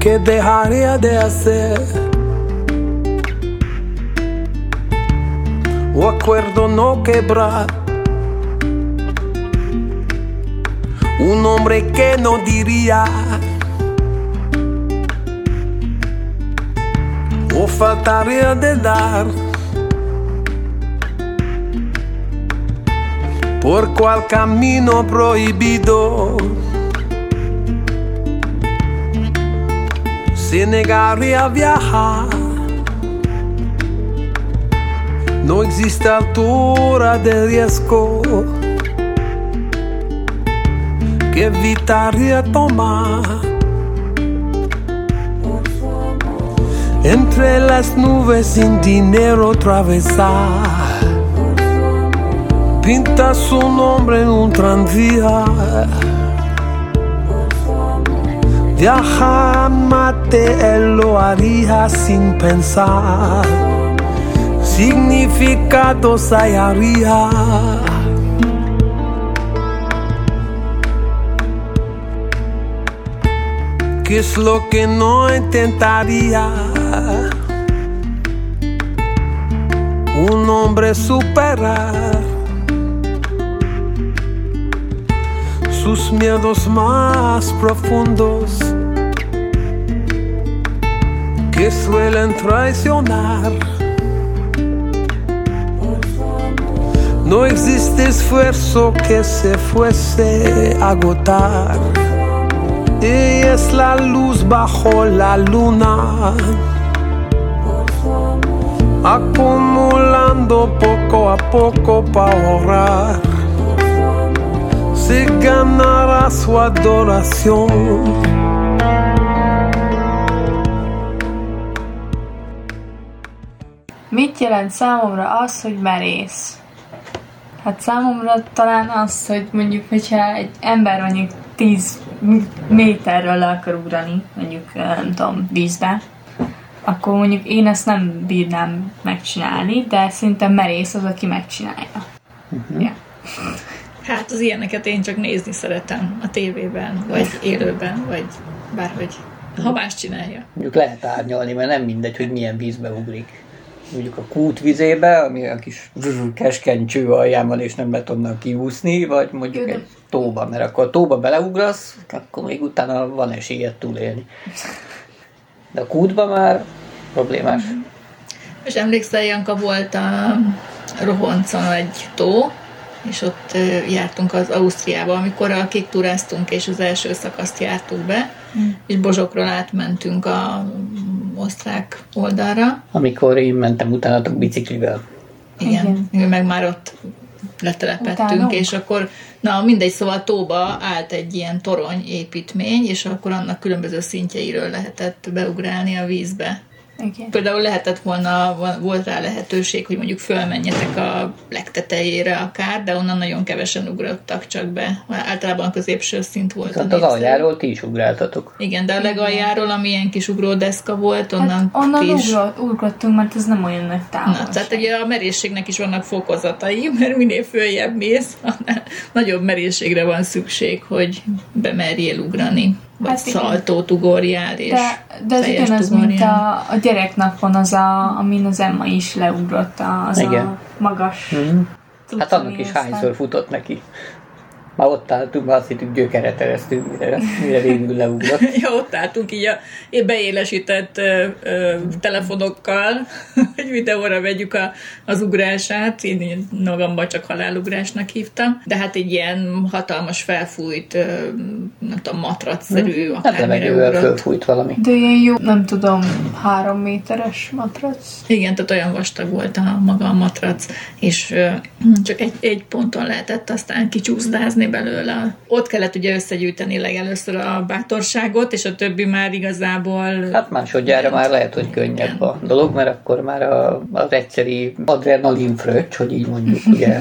¿Qué dejaría de hacer? O acuerdo no quebrar. Un hombre que no diría. O faltaría de dar. Por cual camino prohibido. se negaría a viajar. No existe altura de riesgo que evitaría tomar. Entre las nubes sin dinero atravesar. Pinta su nombre en un tranvía. Viajar mate él lo haría sin pensar. Significados hallaría. ¿Qué es lo que no intentaría? Un hombre superar sus miedos más profundos que suelen traicionar. No existe esfuerzo que se fuese a agotar. Ella es la luz bajo la luna, acumulando poco a poco para ahorrar. Se ganará su adoración. Mit jelent számomra az, hogy merész? Hát számomra talán az, hogy mondjuk, hogyha egy ember mondjuk 10 méterről le akar ugrani, mondjuk eh, nem tudom, vízbe, akkor mondjuk én ezt nem bírnám megcsinálni, de szerintem merész az, aki megcsinálja. Ja. Hát az ilyeneket én csak nézni szeretem a tévében, vagy élőben, vagy bárhogy. Ha más csinálja. Mondjuk lehet árnyalni, mert nem mindegy, hogy milyen vízbe ugrik. Mondjuk a kút vizébe, ami a kis keskeny cső alján van, és nem lehet onnan kiúszni, vagy mondjuk egy tóba, mert akkor a tóba beleugrasz, akkor még utána van esélyed túlélni. De a kútba már problémás. És emlékszel, Janka, volt a Rohoncon egy tó, és ott jártunk az Ausztriába, amikor a kik turáztunk, és az első szakaszt jártuk be. És Bozsokról átmentünk a osztrák oldalra. Amikor én mentem utánatok biciklivel. Igen. Igen. Meg már ott letelepettünk, Utánunk? és akkor, na mindegy, szóval tóba állt egy ilyen torony építmény, és akkor annak különböző szintjeiről lehetett beugrálni a vízbe. Igen. Például lehetett volna, volt rá lehetőség, hogy mondjuk fölmenjetek a legtetejére akár, de onnan nagyon kevesen ugrottak csak be. Általában a középső szint volt. A az aljáról ti is ugráltatok. Igen, de a legaljáról, ami ilyen kis ugródeszka volt, onnan, Hát onnan ti is ugro- ugrottunk, mert ez nem olyan nagy távol. Na, tehát ugye a merészségnek is vannak fokozatai, <laughs> mert minél följebb mész, annál nagyobb merészségre van szükség, hogy bemerjél ugrani, vagy Hát szaltót ugorjál, és De, de ez ugyanaz, mint a, a gyereknapon az, a, amin az Emma is leugrott, a- az Igen. a magas Mhm. cucc, Hát annak is hányszor futott neki. Már ott álltunk, már azt hittük gyökeret eresztünk, mire, mire végül leugrott. <laughs> ja, ott álltunk így a beélesített ö, ö, telefonokkal, <laughs> hogy videóra vegyük a, az ugrását, én magamban csak halálugrásnak hívtam, de hát egy ilyen hatalmas felfújt, ö, nem tudom, matracszerű, Hát akármire ugrott. fölfújt valami. De ilyen jó, nem tudom, három méteres matrac. Igen, tehát olyan vastag volt a maga a matrac, és ö, csak egy, egy ponton lehetett aztán kicsúszdázni belőle. Ott kellett ugye összegyűjteni legelőször a bátorságot, és a többi már igazából... Hát másodjára már lehet, hogy könnyebb a dolog, mert akkor már a, az egyszeri adrenalin fröccs, hogy így mondjuk <laughs> ugye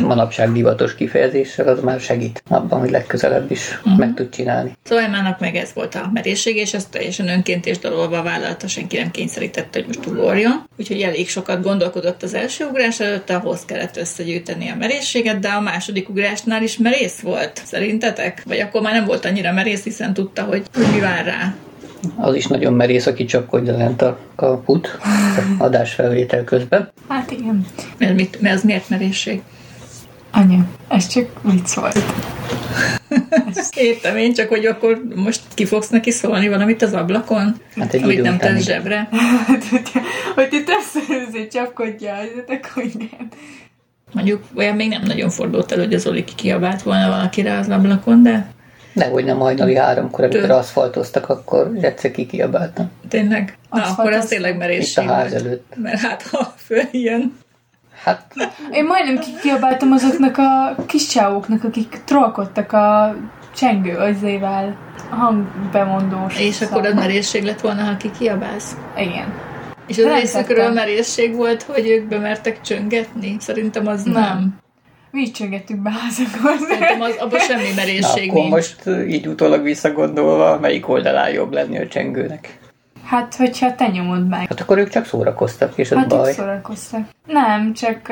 manapság divatos kifejezéssel, az már segít abban, hogy legközelebb is meg tud csinálni. Szóval Emmának meg ez volt a merészség, és ezt teljesen önként és dalolva vállalta, senki nem kényszerítette, hogy most ugorjon. Úgyhogy elég sokat gondolkodott az első ugrás előtt, ahhoz kellett összegyűjteni a merészséget, de a második ugrásnál is merész volt, szerintetek? Vagy akkor már nem volt annyira merész, hiszen tudta, hogy, hogy mi vár rá. Az is nagyon merész, aki csapkodja lent a kaput <laughs> adásfelvétel közben. Hát igen. Mert, mit, mert az miért merészség? Anya, ez csak vicc volt. <laughs> Értem én, csak hogy akkor most ki fogsz neki szólni valamit az ablakon, Hát egy amit nem után tesz zsebre. <laughs> hogy ti többször csapkodja, akkor igen. Mondjuk olyan még nem nagyon fordult elő, hogy az Oli kiabált volna valakire az ablakon, de Nehogy nem hajnali háromkor, amikor Tő. aszfaltoztak, akkor egyszer kikiabáltam. tényleg. Na, Azt akkor az tényleg Itt merészség a ház előtt. Mert hát, ha följön. Hát Én majdnem kikiabáltam azoknak a kis csávóknak, akik trollkodtak a csengő azével, a hangbemondós. És akkor az merészség lett volna, ha kiabálsz. Igen. És az részükről merészség volt, hogy ők bemertek csöngetni? Szerintem az nem. Nem. Mi is csöngettük be házakon. Szerintem az, abban <laughs> semmi na, merészség akkor nincs. most így utólag visszagondolva, melyik oldalán jobb lenni a csengőnek? Hát, hogyha te nyomod meg. Hát akkor ők csak szórakoztak, és az Hát ők baj. szórakoztak. Nem, csak,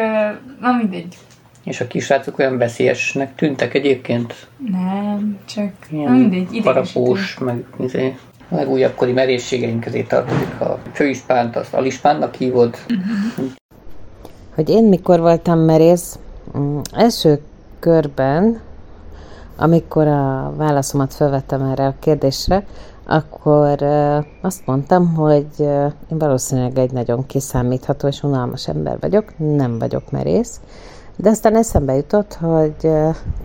na mindegy. És a kisrácok olyan veszélyesnek tűntek egyébként. Nem, csak, na Ilyen mindegy, idegesítő. harapós, meg izé, a legújabb kori merészségeink közé tartozik. A főispánt, azt alispánnak hívod. Hogy én mikor voltam merész, mm, első körben, amikor a válaszomat felvettem erre a kérdésre, akkor azt mondtam, hogy én valószínűleg egy nagyon kiszámítható és unalmas ember vagyok, nem vagyok merész, de aztán eszembe jutott, hogy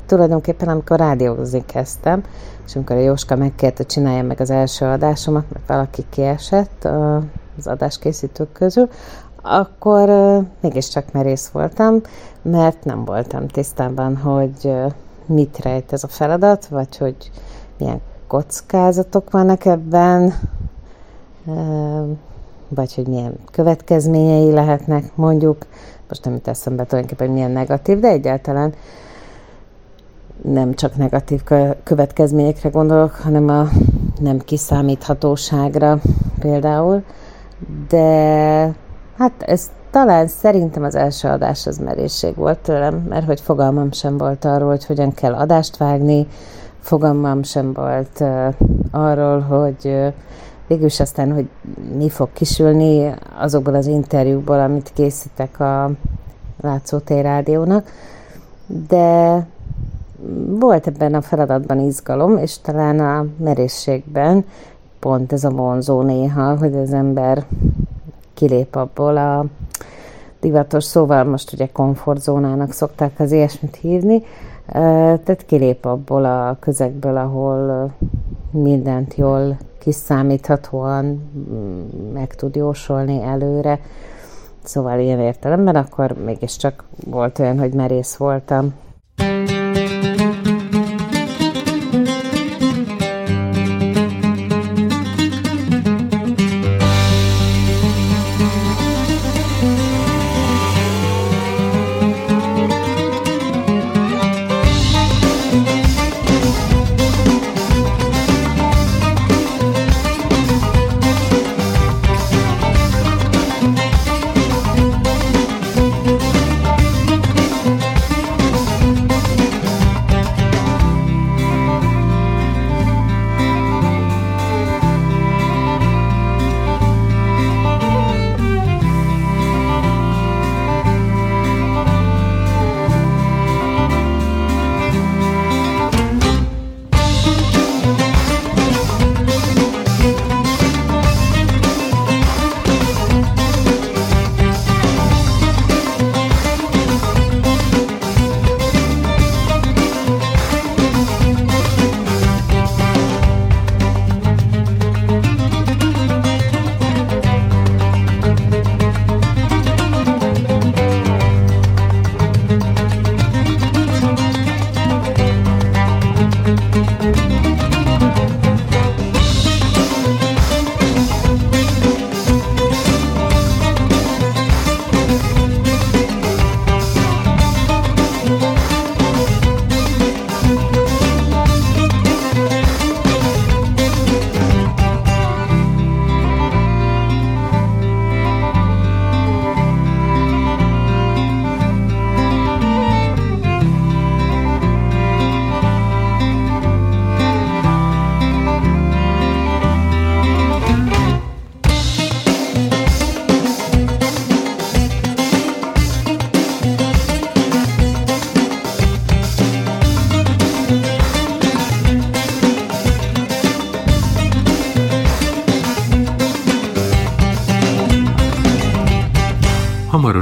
tulajdonképpen amikor rádiózni kezdtem, és amikor a Jóska megkérte, hogy csináljam meg az első adásomat, mert valaki kiesett az adáskészítők közül, akkor mégiscsak merész voltam, mert nem voltam tisztában, hogy mit rejt ez a feladat, vagy hogy milyen kockázatok vannak ebben, vagy hogy milyen következményei lehetnek, mondjuk, most nem jut eszembe tulajdonképpen, milyen negatív, de egyáltalán nem csak negatív kö- következményekre gondolok, hanem a nem kiszámíthatóságra például. De hát ez talán szerintem az első adás az merészség volt tőlem, mert hogy fogalmam sem volt arról, hogy hogyan kell adást vágni, fogalmam sem volt arról, hogy uh, végülis aztán, hogy mi fog kisülni azokból az interjúkból, amit készítek a Látszótér Rádiónak, de volt ebben a feladatban izgalom, és talán a merészségben pont ez a vonzó néha, hogy az ember kilép abból a divatos szóval, most ugye komfortzónának szokták az ilyesmit hívni, tehát kilép abból a közegből, ahol mindent jól kiszámíthatóan mm, meg tud jósolni előre. Szóval ilyen értelemben akkor mégiscsak volt olyan, hogy merész voltam.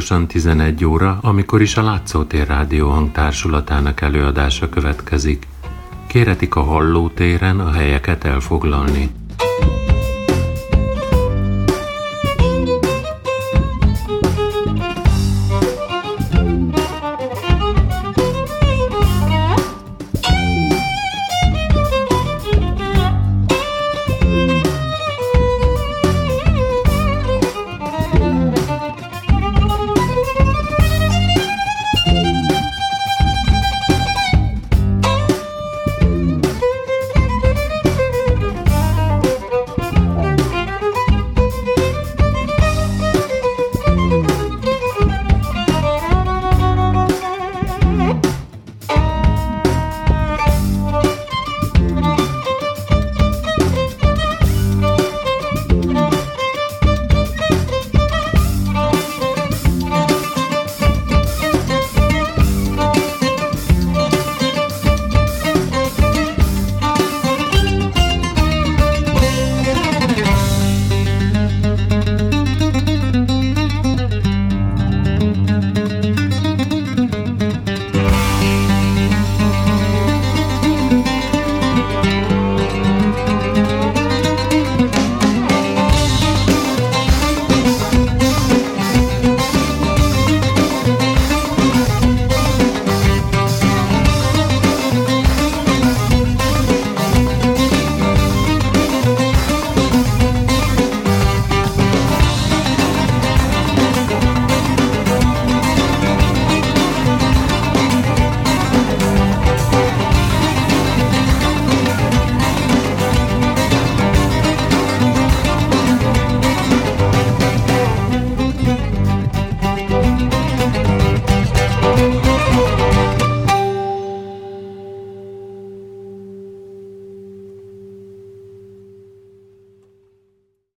Hamarosan 11 óra, amikor is a Látszótér Rádió hangtársulatának előadása következik. Kéretik a hallótéren a helyeket elfoglalni.